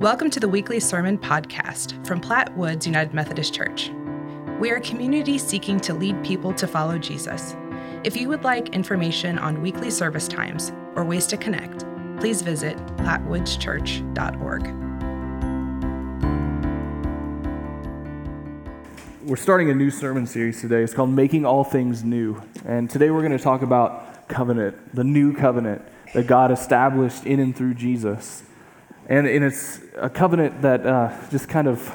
Welcome to the weekly sermon podcast from Platte Woods United Methodist Church. We are a community seeking to lead people to follow Jesus. If you would like information on weekly service times or ways to connect, please visit plattewoodschurch.org. We're starting a new sermon series today. It's called Making All Things New. And today we're going to talk about covenant, the new covenant that God established in and through Jesus. And, and it's a covenant that uh, just kind of,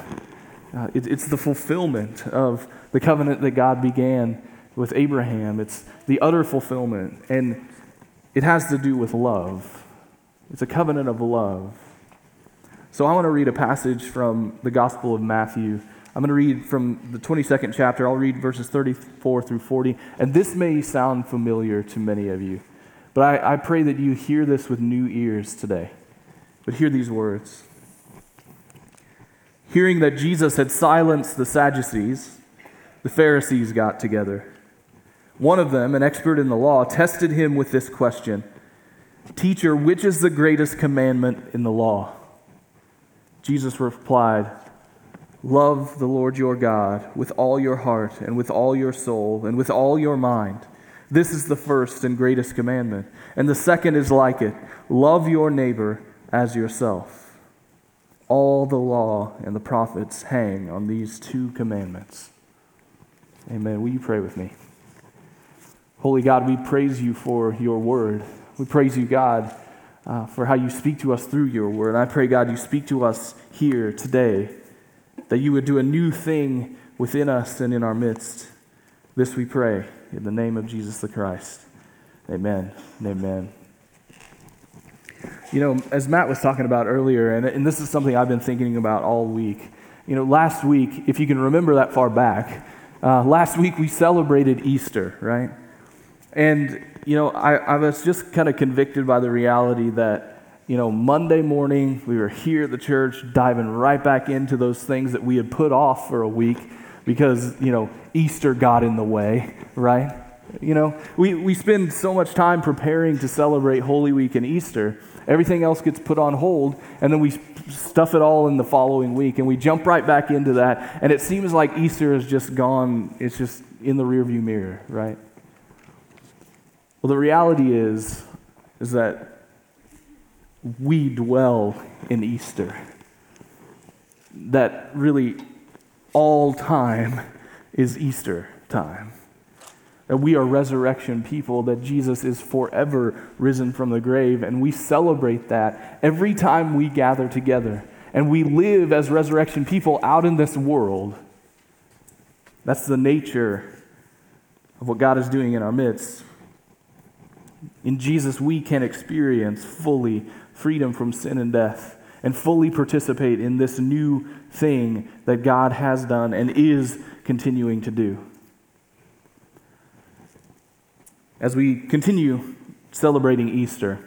uh, it, it's the fulfillment of the covenant that God began with Abraham. It's the utter fulfillment. And it has to do with love. It's a covenant of love. So I want to read a passage from the Gospel of Matthew. I'm going to read from the 22nd chapter. I'll read verses 34 through 40. And this may sound familiar to many of you, but I, I pray that you hear this with new ears today. But hear these words. Hearing that Jesus had silenced the Sadducees, the Pharisees got together. One of them, an expert in the law, tested him with this question Teacher, which is the greatest commandment in the law? Jesus replied, Love the Lord your God with all your heart and with all your soul and with all your mind. This is the first and greatest commandment. And the second is like it love your neighbor as yourself. All the law and the prophets hang on these two commandments. Amen. Will you pray with me? Holy God, we praise you for your word. We praise you, God, uh, for how you speak to us through your word. I pray, God, you speak to us here today, that you would do a new thing within us and in our midst. This we pray in the name of Jesus the Christ. Amen amen. You know, as Matt was talking about earlier, and, and this is something I've been thinking about all week. You know, last week, if you can remember that far back, uh, last week we celebrated Easter, right? And, you know, I, I was just kind of convicted by the reality that, you know, Monday morning we were here at the church diving right back into those things that we had put off for a week because, you know, Easter got in the way, right? You know, we, we spend so much time preparing to celebrate Holy Week and Easter Everything else gets put on hold, and then we stuff it all in the following week, and we jump right back into that. And it seems like Easter is just gone, it's just in the rearview mirror, right? Well, the reality is, is that we dwell in Easter. That really all time is Easter time that we are resurrection people, that Jesus is forever risen from the grave, and we celebrate that every time we gather together. And we live as resurrection people out in this world. That's the nature of what God is doing in our midst. In Jesus, we can experience fully freedom from sin and death and fully participate in this new thing that God has done and is continuing to do. As we continue celebrating Easter,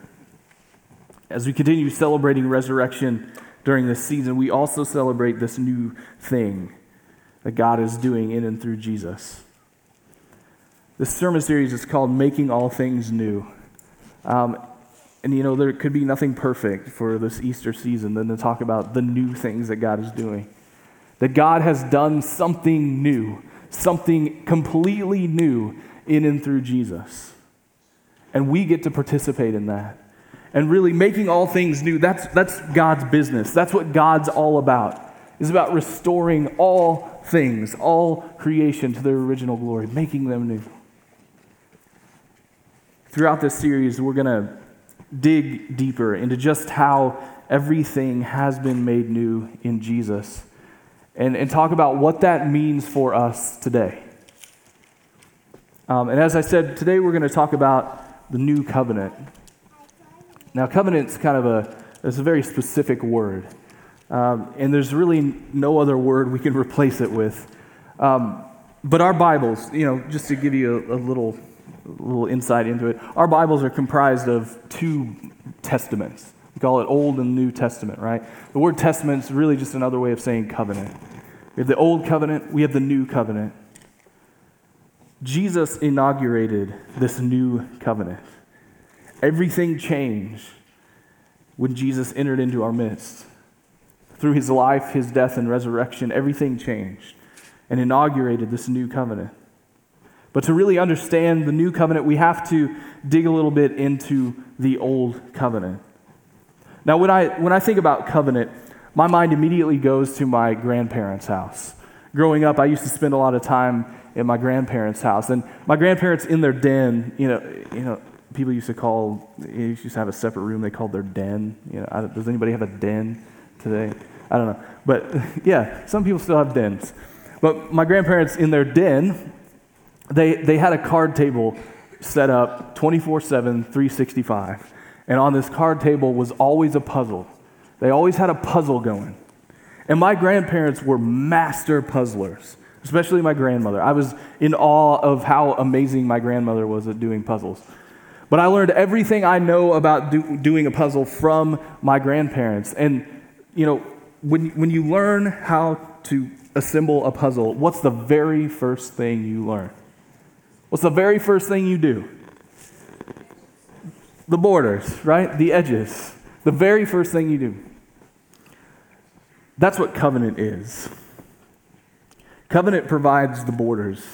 as we continue celebrating resurrection during this season, we also celebrate this new thing that God is doing in and through Jesus. This sermon series is called Making All Things New. Um, and you know, there could be nothing perfect for this Easter season than to talk about the new things that God is doing. That God has done something new, something completely new in and through Jesus. And we get to participate in that. And really making all things new, that's, that's God's business. That's what God's all about. It's about restoring all things, all creation to their original glory, making them new. Throughout this series, we're going to dig deeper into just how everything has been made new in Jesus and, and talk about what that means for us today. Um, and as I said, today we're going to talk about the new covenant. Now, covenant's kind of a, it's a very specific word. Um, and there's really no other word we can replace it with. Um, but our Bibles, you know, just to give you a, a little, a little insight into it, our Bibles are comprised of two testaments. We call it Old and New Testament, right? The word testament is really just another way of saying covenant. We have the Old Covenant, we have the New Covenant. Jesus inaugurated this new covenant. Everything changed when Jesus entered into our midst. through his life, his death, and resurrection, everything changed and inaugurated this new covenant. But to really understand the new covenant, we have to dig a little bit into the old covenant. Now, when I, when I think about covenant, my mind immediately goes to my grandparents' house. Growing up, I used to spend a lot of time at my grandparents' house. And my grandparents in their den, you know, you know, people used to call, used to have a separate room they called their den. You know, does anybody have a den today? I don't know. But yeah, some people still have dens. But my grandparents in their den, they, they had a card table set up 24 7, 365. And on this card table was always a puzzle. They always had a puzzle going. And my grandparents were master puzzlers, especially my grandmother. I was in awe of how amazing my grandmother was at doing puzzles. But I learned everything I know about do, doing a puzzle from my grandparents. And, you know, when, when you learn how to assemble a puzzle, what's the very first thing you learn? What's the very first thing you do? The borders, right? The edges. The very first thing you do. That's what covenant is. Covenant provides the borders,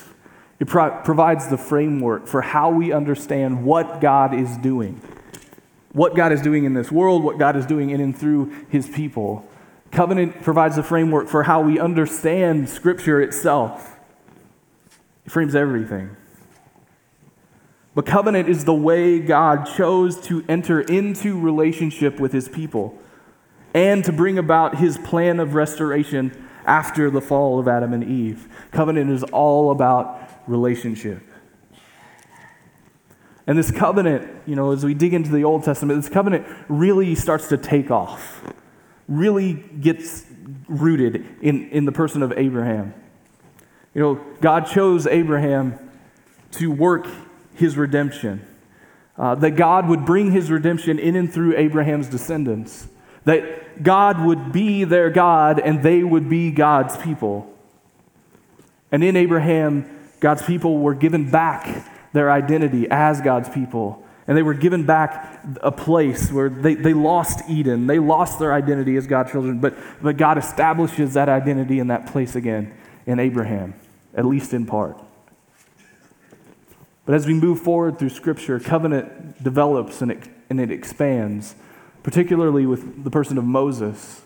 it pro- provides the framework for how we understand what God is doing, what God is doing in this world, what God is doing in and through his people. Covenant provides the framework for how we understand Scripture itself. It frames everything. But covenant is the way God chose to enter into relationship with his people and to bring about his plan of restoration after the fall of Adam and Eve. Covenant is all about relationship. And this covenant, you know, as we dig into the Old Testament, this covenant really starts to take off, really gets rooted in, in the person of Abraham. You know, God chose Abraham to work his redemption. Uh, that God would bring his redemption in and through Abraham's descendants. That God would be their God and they would be God's people. And in Abraham, God's people were given back their identity as God's people. And they were given back a place where they, they lost Eden. They lost their identity as God's children. But, but God establishes that identity in that place again in Abraham, at least in part. But as we move forward through Scripture, covenant develops and it, and it expands, particularly with the person of Moses.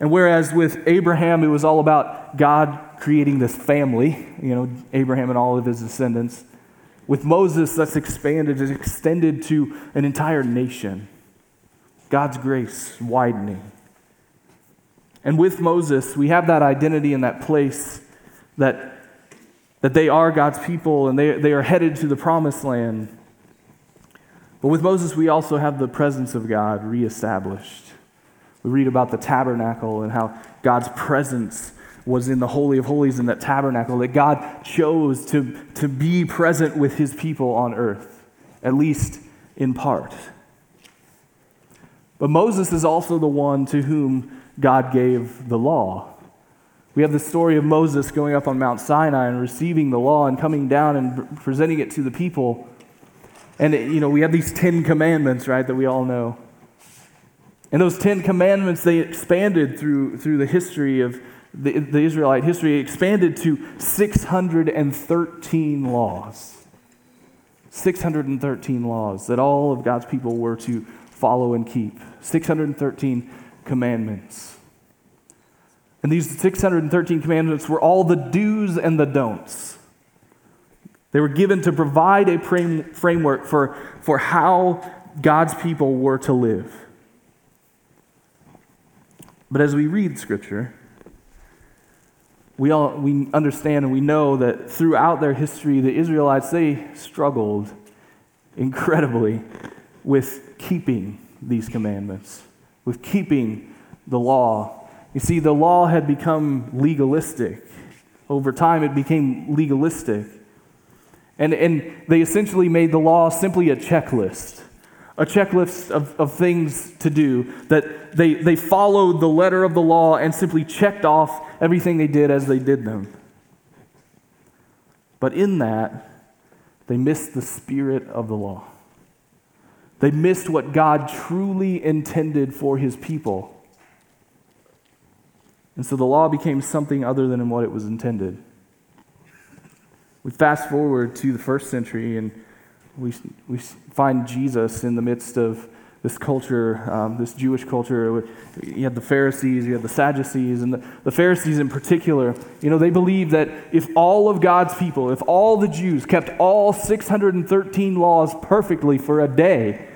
And whereas with Abraham, it was all about God creating this family, you know, Abraham and all of his descendants, with Moses, that's expanded, it's extended to an entire nation. God's grace widening. And with Moses, we have that identity and that place that that they are God's people and they, they are headed to the promised land. But with Moses, we also have the presence of God reestablished. We read about the tabernacle and how God's presence was in the Holy of Holies in that tabernacle, that God chose to, to be present with his people on earth, at least in part. But Moses is also the one to whom God gave the law. We have the story of Moses going up on Mount Sinai and receiving the law and coming down and presenting it to the people. And, you know, we have these Ten Commandments, right, that we all know. And those Ten Commandments, they expanded through, through the history of the, the Israelite history, expanded to 613 laws. 613 laws that all of God's people were to follow and keep. 613 commandments. And these 613 commandments were all the do's and the don'ts. They were given to provide a framework for, for how God's people were to live. But as we read Scripture, we, all, we understand and we know that throughout their history, the Israelites, they struggled incredibly with keeping these commandments, with keeping the law you see, the law had become legalistic. Over time, it became legalistic. And, and they essentially made the law simply a checklist a checklist of, of things to do, that they, they followed the letter of the law and simply checked off everything they did as they did them. But in that, they missed the spirit of the law. They missed what God truly intended for his people. And so the law became something other than what it was intended. We fast forward to the first century and we, we find Jesus in the midst of this culture, um, this Jewish culture. You had the Pharisees, you had the Sadducees, and the, the Pharisees in particular. You know, they believed that if all of God's people, if all the Jews kept all 613 laws perfectly for a day,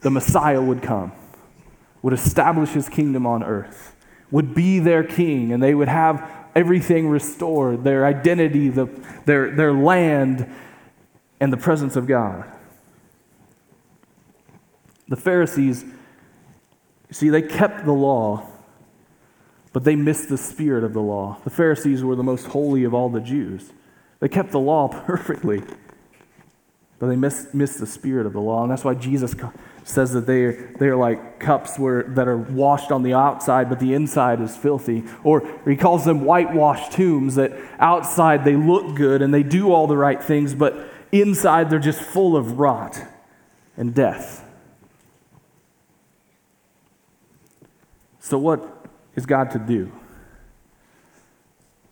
the Messiah would come, would establish his kingdom on earth, would be their king, and they would have everything restored their identity, the, their, their land, and the presence of God. The Pharisees, see, they kept the law, but they missed the spirit of the law. The Pharisees were the most holy of all the Jews. They kept the law perfectly, but they miss, missed the spirit of the law. And that's why Jesus says that they are, they are like cups where, that are washed on the outside, but the inside is filthy. Or he calls them whitewashed tombs, that outside they look good and they do all the right things, but inside they're just full of rot and death. So, what is God to do?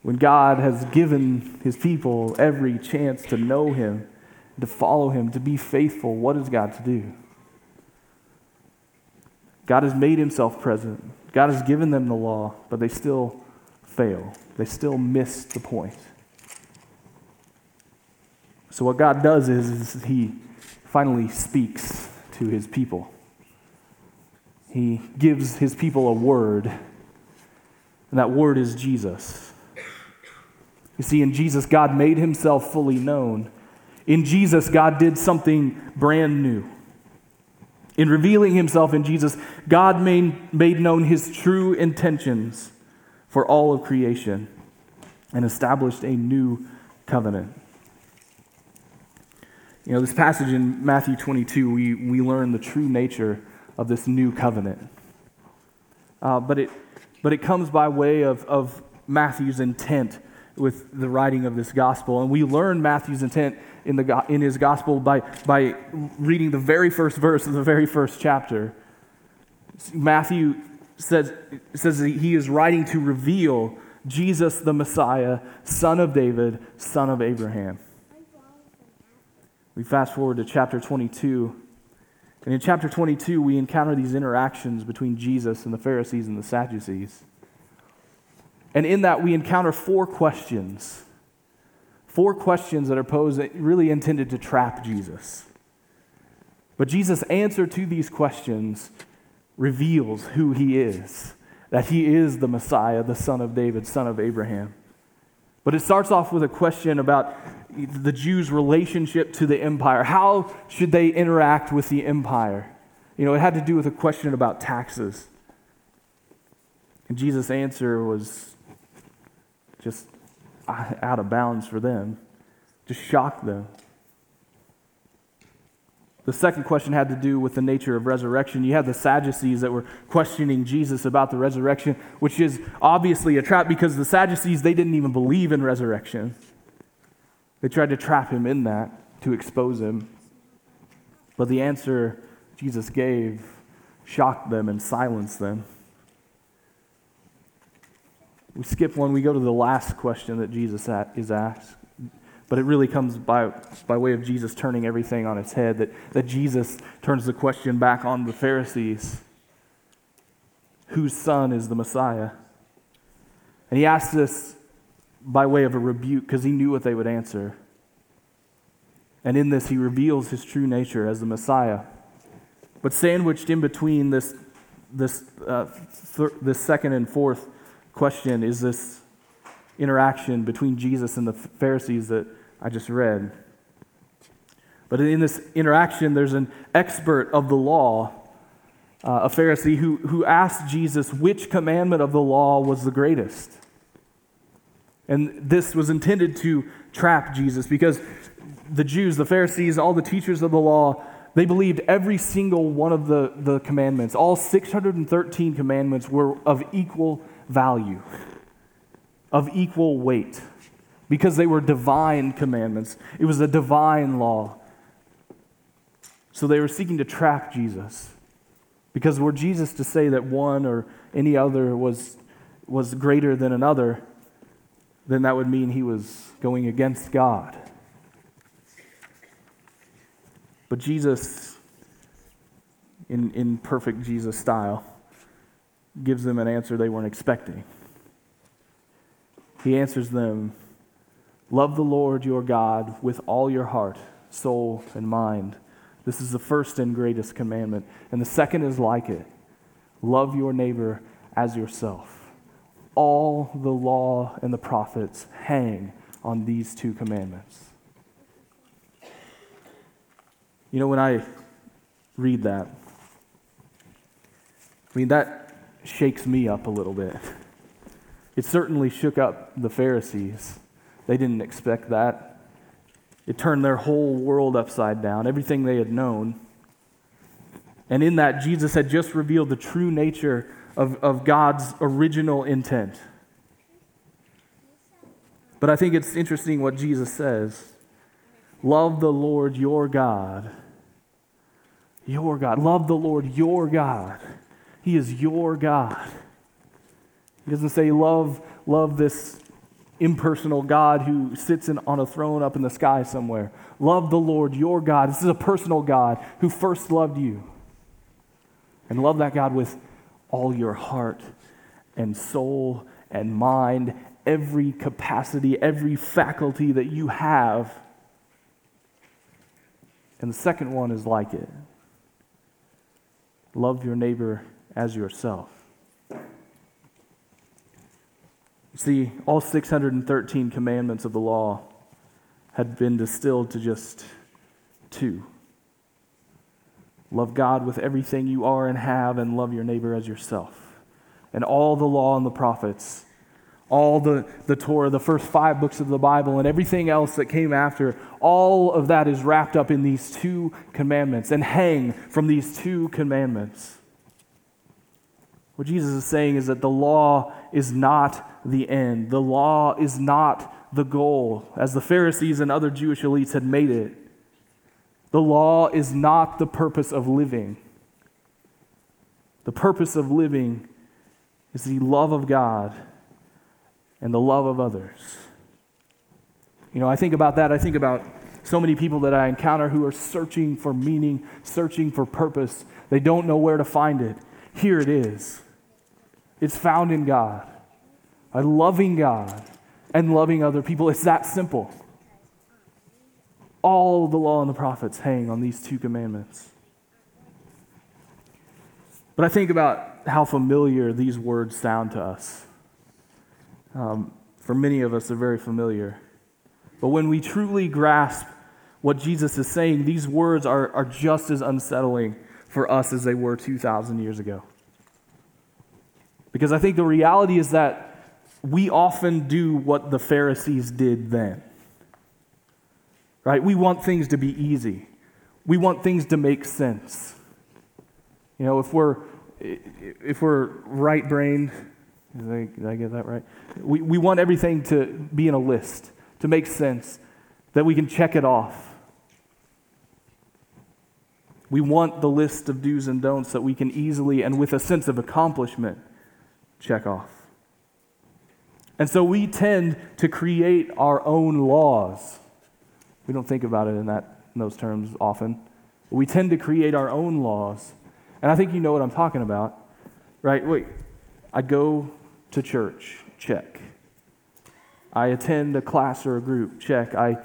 When God has given his people every chance to know him, to follow him, to be faithful, what is God to do? God has made himself present. God has given them the law, but they still fail. They still miss the point. So, what God does is, is he finally speaks to his people he gives his people a word, and that word is Jesus. You see, in Jesus, God made himself fully known. In Jesus, God did something brand new. In revealing himself in Jesus, God made, made known his true intentions for all of creation and established a new covenant. You know, this passage in Matthew 22, we, we learn the true nature of this new covenant. Uh, but, it, but it comes by way of, of Matthew's intent with the writing of this gospel. And we learn Matthew's intent in, the, in his gospel by, by reading the very first verse of the very first chapter. Matthew says, says he is writing to reveal Jesus the Messiah, son of David, son of Abraham. We fast forward to chapter 22. And in chapter 22, we encounter these interactions between Jesus and the Pharisees and the Sadducees. And in that, we encounter four questions. Four questions that are posed, that really intended to trap Jesus. But Jesus' answer to these questions reveals who he is that he is the Messiah, the son of David, son of Abraham. But it starts off with a question about the Jews' relationship to the empire. How should they interact with the empire? You know, it had to do with a question about taxes. And Jesus' answer was just out of bounds for them, just shock them. The second question had to do with the nature of resurrection. You had the Sadducees that were questioning Jesus about the resurrection, which is obviously a trap because the Sadducees, they didn't even believe in resurrection. They tried to trap him in that to expose him. But the answer Jesus gave shocked them and silenced them. We skip one, we go to the last question that Jesus is asked. But it really comes by, by way of Jesus turning everything on its head, that, that Jesus turns the question back on the Pharisees whose son is the Messiah? And he asks this by way of a rebuke because he knew what they would answer. And in this, he reveals his true nature as the Messiah. But sandwiched in between this, this, uh, th- this second and fourth question is this interaction between Jesus and the Pharisees that I just read. But in this interaction, there's an expert of the law, uh, a Pharisee, who, who asked Jesus which commandment of the law was the greatest. And this was intended to trap Jesus because the Jews, the Pharisees, all the teachers of the law, they believed every single one of the, the commandments, all 613 commandments, were of equal value of equal weight because they were divine commandments. It was a divine law. So they were seeking to trap Jesus. Because were Jesus to say that one or any other was was greater than another, then that would mean he was going against God. But Jesus, in, in perfect Jesus style, gives them an answer they weren't expecting. He answers them Love the Lord your God with all your heart, soul, and mind. This is the first and greatest commandment. And the second is like it love your neighbor as yourself. All the law and the prophets hang on these two commandments. You know, when I read that, I mean, that shakes me up a little bit. It certainly shook up the Pharisees. They didn't expect that. It turned their whole world upside down, everything they had known. And in that, Jesus had just revealed the true nature of, of God's original intent. But I think it's interesting what Jesus says Love the Lord your God your God. Love the Lord your God. He is your God. He doesn't say love, love this impersonal God who sits in, on a throne up in the sky somewhere. Love the Lord your God. This is a personal God who first loved you. And love that God with all your heart and soul and mind, every capacity, every faculty that you have. And the second one is like it Love your neighbor as yourself. See, all 613 commandments of the law had been distilled to just two love God with everything you are and have, and love your neighbor as yourself. And all the law and the prophets, all the, the Torah, the first five books of the Bible, and everything else that came after, all of that is wrapped up in these two commandments and hang from these two commandments. What Jesus is saying is that the law is not the end, the law is not the goal, as the Pharisees and other Jewish elites had made it. The law is not the purpose of living. The purpose of living is the love of God and the love of others. You know, I think about that. I think about so many people that I encounter who are searching for meaning, searching for purpose. They don't know where to find it. Here it is it's found in God. By loving God and loving other people. It's that simple. All the law and the prophets hang on these two commandments. But I think about how familiar these words sound to us. Um, for many of us, they're very familiar. But when we truly grasp what Jesus is saying, these words are, are just as unsettling for us as they were 2,000 years ago. Because I think the reality is that we often do what the Pharisees did then. Right? We want things to be easy. We want things to make sense. You know, if we're if we're right brained, did I, did I get that right? We, we want everything to be in a list, to make sense, that we can check it off. We want the list of do's and don'ts that we can easily and with a sense of accomplishment check off. And so we tend to create our own laws. We don't think about it in, that, in those terms often. We tend to create our own laws. And I think you know what I'm talking about, right? Wait, I go to church, check. I attend a class or a group, check. I,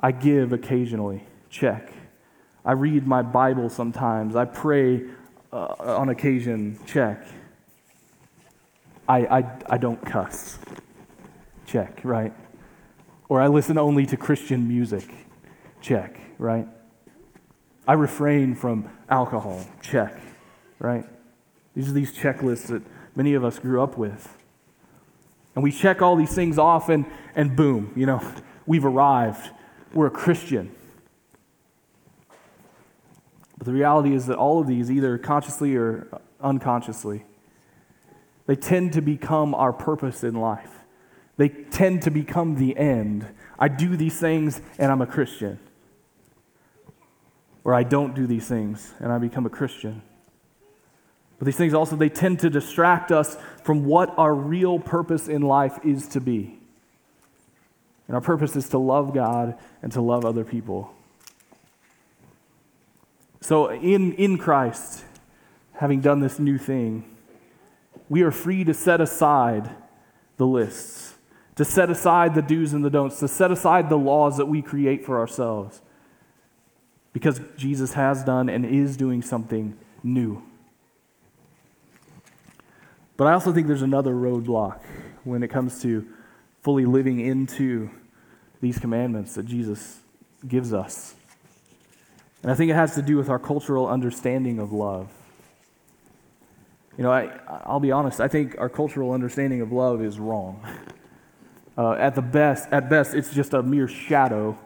I give occasionally, check. I read my Bible sometimes. I pray uh, on occasion, check. I, I, I don't cuss, check, right? Or I listen only to Christian music, check, right? I refrain from alcohol, check, right? These are these checklists that many of us grew up with. And we check all these things off, and, and boom, you know, we've arrived. We're a Christian. But the reality is that all of these, either consciously or unconsciously, they tend to become our purpose in life. They tend to become the end. I do these things and I'm a Christian. Or I don't do these things and I become a Christian. But these things also, they tend to distract us from what our real purpose in life is to be. And our purpose is to love God and to love other people. So, in, in Christ, having done this new thing, we are free to set aside the lists, to set aside the do's and the don'ts, to set aside the laws that we create for ourselves. Because Jesus has done and is doing something new. But I also think there's another roadblock when it comes to fully living into these commandments that Jesus gives us. And I think it has to do with our cultural understanding of love. You know, I, I'll be honest, I think our cultural understanding of love is wrong. Uh, at the best, at best, it's just a mere shadow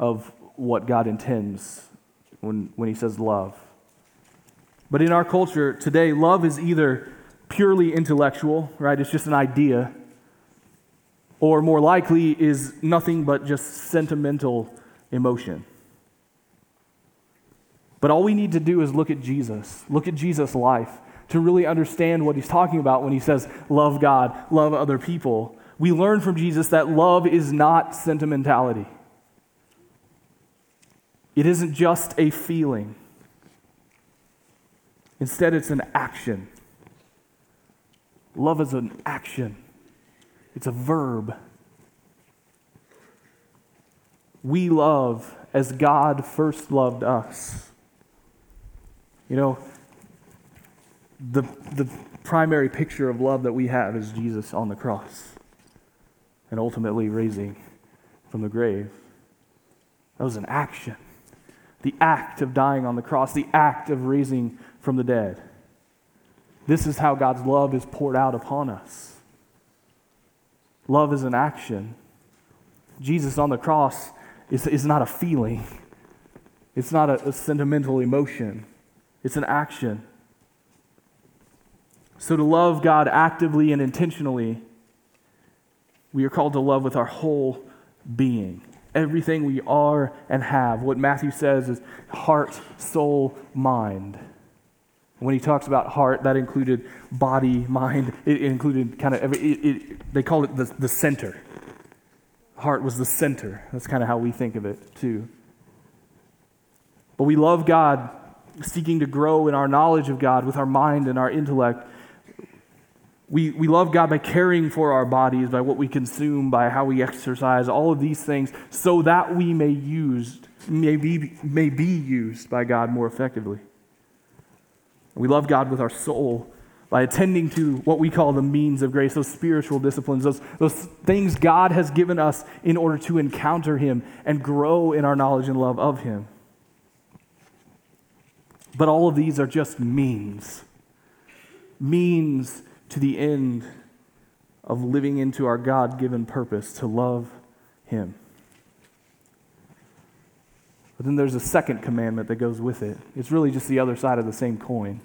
of what God intends when, when He says love. But in our culture today, love is either purely intellectual, right? It's just an idea, or more likely is nothing but just sentimental emotion. But all we need to do is look at Jesus, look at Jesus' life to really understand what he's talking about when he says, love God, love other people. We learn from Jesus that love is not sentimentality, it isn't just a feeling. Instead, it's an action. Love is an action, it's a verb. We love as God first loved us. You know, the, the primary picture of love that we have is Jesus on the cross and ultimately raising from the grave. That was an action. The act of dying on the cross, the act of raising from the dead. This is how God's love is poured out upon us. Love is an action. Jesus on the cross is, is not a feeling, it's not a, a sentimental emotion, it's an action. So, to love God actively and intentionally, we are called to love with our whole being. Everything we are and have. What Matthew says is heart, soul, mind. When he talks about heart, that included body, mind. It, included kind of every, it, it, they call it the, the center. Heart was the center. That's kind of how we think of it, too. But we love God, seeking to grow in our knowledge of God with our mind and our intellect we, we love God by caring for our bodies, by what we consume, by how we exercise, all of these things, so that we may, used, may, be, may be used by God more effectively. We love God with our soul by attending to what we call the means of grace, those spiritual disciplines, those, those things God has given us in order to encounter Him and grow in our knowledge and love of Him. But all of these are just means. Means to the end of living into our God given purpose to love Him. But then there's a second commandment that goes with it. It's really just the other side of the same coin.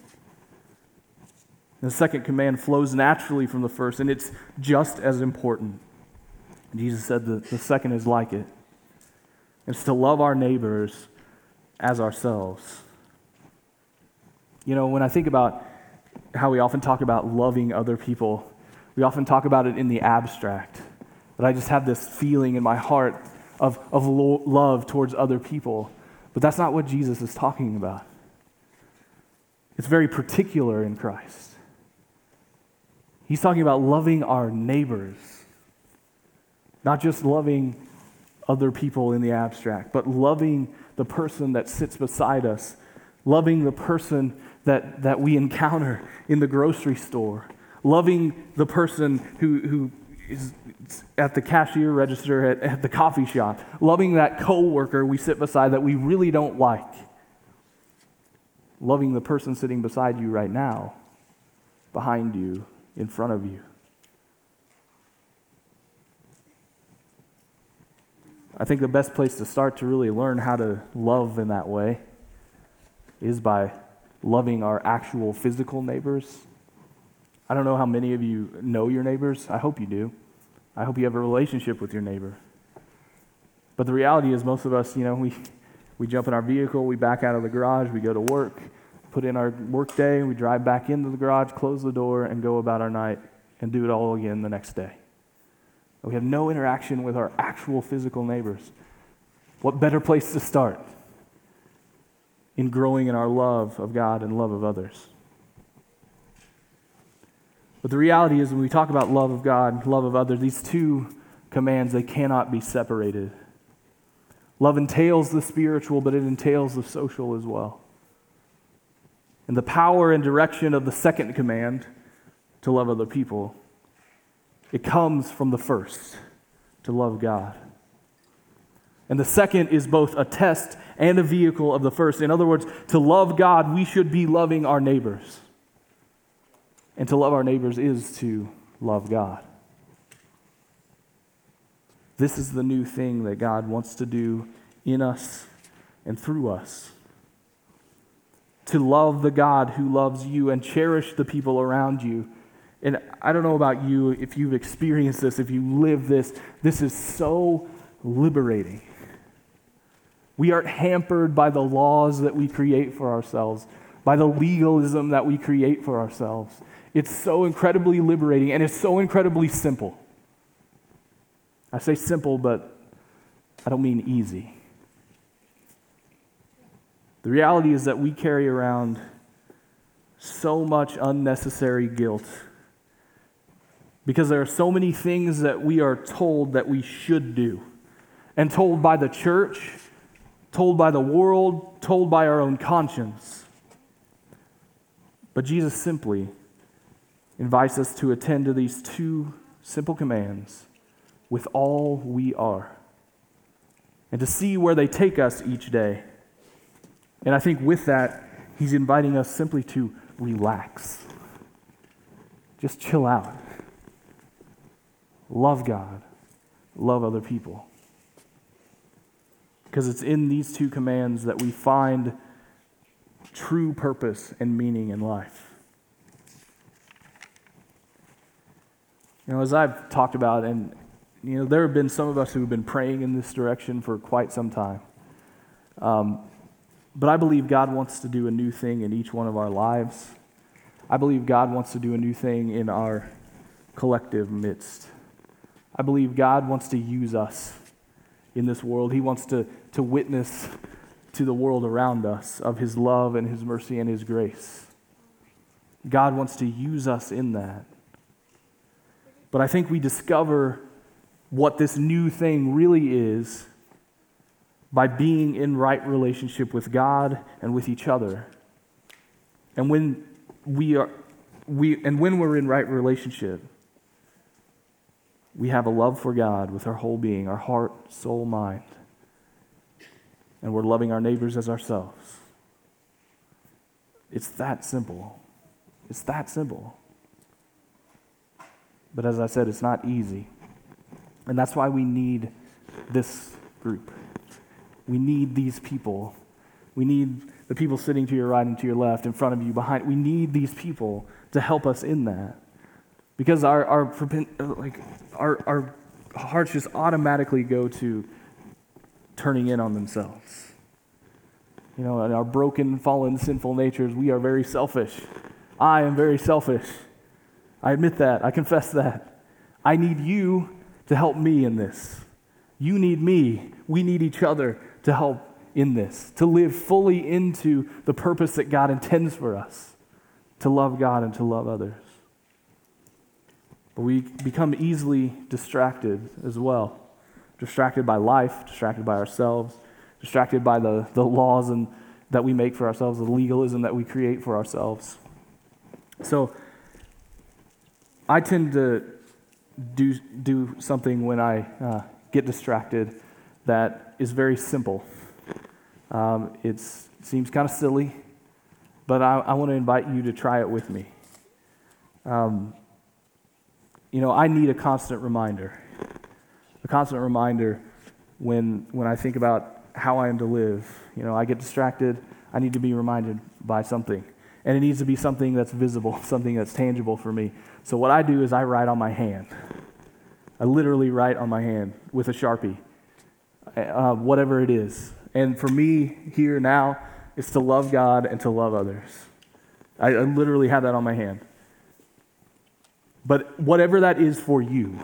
The second command flows naturally from the first, and it's just as important. Jesus said that the second is like it. It's to love our neighbors as ourselves. You know, when I think about how we often talk about loving other people. We often talk about it in the abstract. But I just have this feeling in my heart of, of lo- love towards other people. But that's not what Jesus is talking about. It's very particular in Christ. He's talking about loving our neighbors, not just loving other people in the abstract, but loving the person that sits beside us, loving the person that, that we encounter in the grocery store, loving the person who, who is at the cashier register at, at the coffee shop, loving that coworker we sit beside that we really don't like, loving the person sitting beside you right now, behind you, in front of you. I think the best place to start to really learn how to love in that way is by loving our actual physical neighbors. I don't know how many of you know your neighbors. I hope you do. I hope you have a relationship with your neighbor. But the reality is, most of us, you know, we, we jump in our vehicle, we back out of the garage, we go to work, put in our work day, we drive back into the garage, close the door, and go about our night and do it all again the next day. We have no interaction with our actual physical neighbors. What better place to start in growing in our love of God and love of others? But the reality is, when we talk about love of God, and love of others, these two commands, they cannot be separated. Love entails the spiritual, but it entails the social as well. And the power and direction of the second command to love other people, it comes from the first, to love God. And the second is both a test and a vehicle of the first. In other words, to love God, we should be loving our neighbors. And to love our neighbors is to love God. This is the new thing that God wants to do in us and through us. To love the God who loves you and cherish the people around you. And I don't know about you, if you've experienced this, if you live this, this is so liberating. We aren't hampered by the laws that we create for ourselves, by the legalism that we create for ourselves. It's so incredibly liberating and it's so incredibly simple. I say simple, but I don't mean easy. The reality is that we carry around so much unnecessary guilt because there are so many things that we are told that we should do, and told by the church, told by the world, told by our own conscience. But Jesus simply invites us to attend to these two simple commands with all we are and to see where they take us each day. And I think with that, he's inviting us simply to relax. Just chill out. Love God, love other people. Because it's in these two commands that we find true purpose and meaning in life. You know, as I've talked about, and you know, there have been some of us who have been praying in this direction for quite some time. Um, but I believe God wants to do a new thing in each one of our lives. I believe God wants to do a new thing in our collective midst. I believe God wants to use us in this world. He wants to, to witness to the world around us of His love and His mercy and His grace. God wants to use us in that. But I think we discover what this new thing really is by being in right relationship with God and with each other. And when we are we and when we're in right relationship, we have a love for God with our whole being, our heart, soul, mind. And we're loving our neighbors as ourselves. It's that simple. It's that simple. But as I said, it's not easy. And that's why we need this group. We need these people. We need the people sitting to your right and to your left, in front of you, behind. We need these people to help us in that. Because our, our, uh, like, our, our hearts just automatically go to turning in on themselves. You know, in our broken, fallen, sinful natures, we are very selfish. I am very selfish. I admit that. I confess that. I need you to help me in this. You need me. We need each other to help in this, to live fully into the purpose that God intends for us, to love God and to love others. But we become easily distracted as well. Distracted by life, distracted by ourselves, distracted by the, the laws and, that we make for ourselves, the legalism that we create for ourselves. So I tend to do, do something when I uh, get distracted that is very simple. Um, it seems kind of silly, but I, I want to invite you to try it with me. Um, you know, I need a constant reminder, a constant reminder when, when I think about how I am to live. You know, I get distracted, I need to be reminded by something. And it needs to be something that's visible, something that's tangible for me. So, what I do is I write on my hand. I literally write on my hand with a Sharpie, uh, whatever it is. And for me, here now, it's to love God and to love others. I, I literally have that on my hand. But whatever that is for you,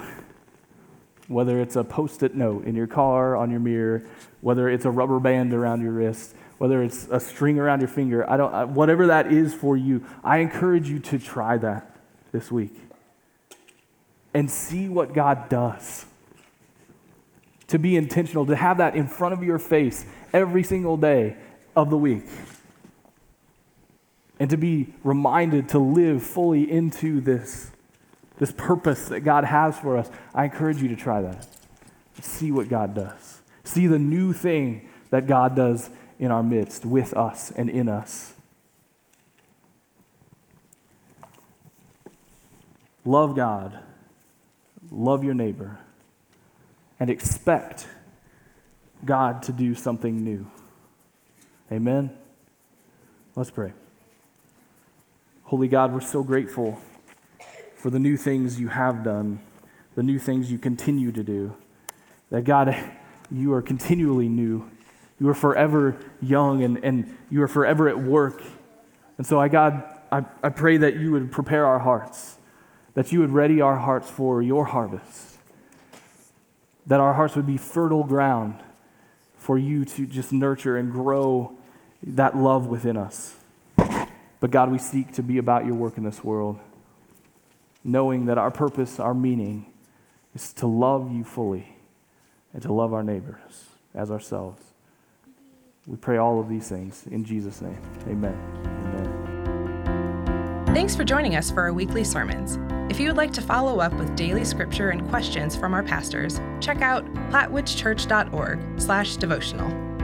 whether it's a post it note in your car, on your mirror, whether it's a rubber band around your wrist, whether it's a string around your finger, I don't, whatever that is for you, I encourage you to try that this week and see what God does. To be intentional, to have that in front of your face every single day of the week. And to be reminded to live fully into this this purpose that God has for us, I encourage you to try that. See what God does. See the new thing that God does in our midst, with us and in us. Love God, love your neighbor, and expect God to do something new. Amen? Let's pray. Holy God, we're so grateful for the new things you have done, the new things you continue to do. That God, you are continually new. You are forever young and, and you are forever at work. And so, I, God, I, I pray that you would prepare our hearts, that you would ready our hearts for your harvest, that our hearts would be fertile ground for you to just nurture and grow that love within us. But God, we seek to be about your work in this world knowing that our purpose, our meaning, is to love you fully and to love our neighbors as ourselves. We pray all of these things in Jesus' name. Amen. Amen. Thanks for joining us for our weekly sermons. If you would like to follow up with daily scripture and questions from our pastors, check out plattewoodschurch.org slash devotional.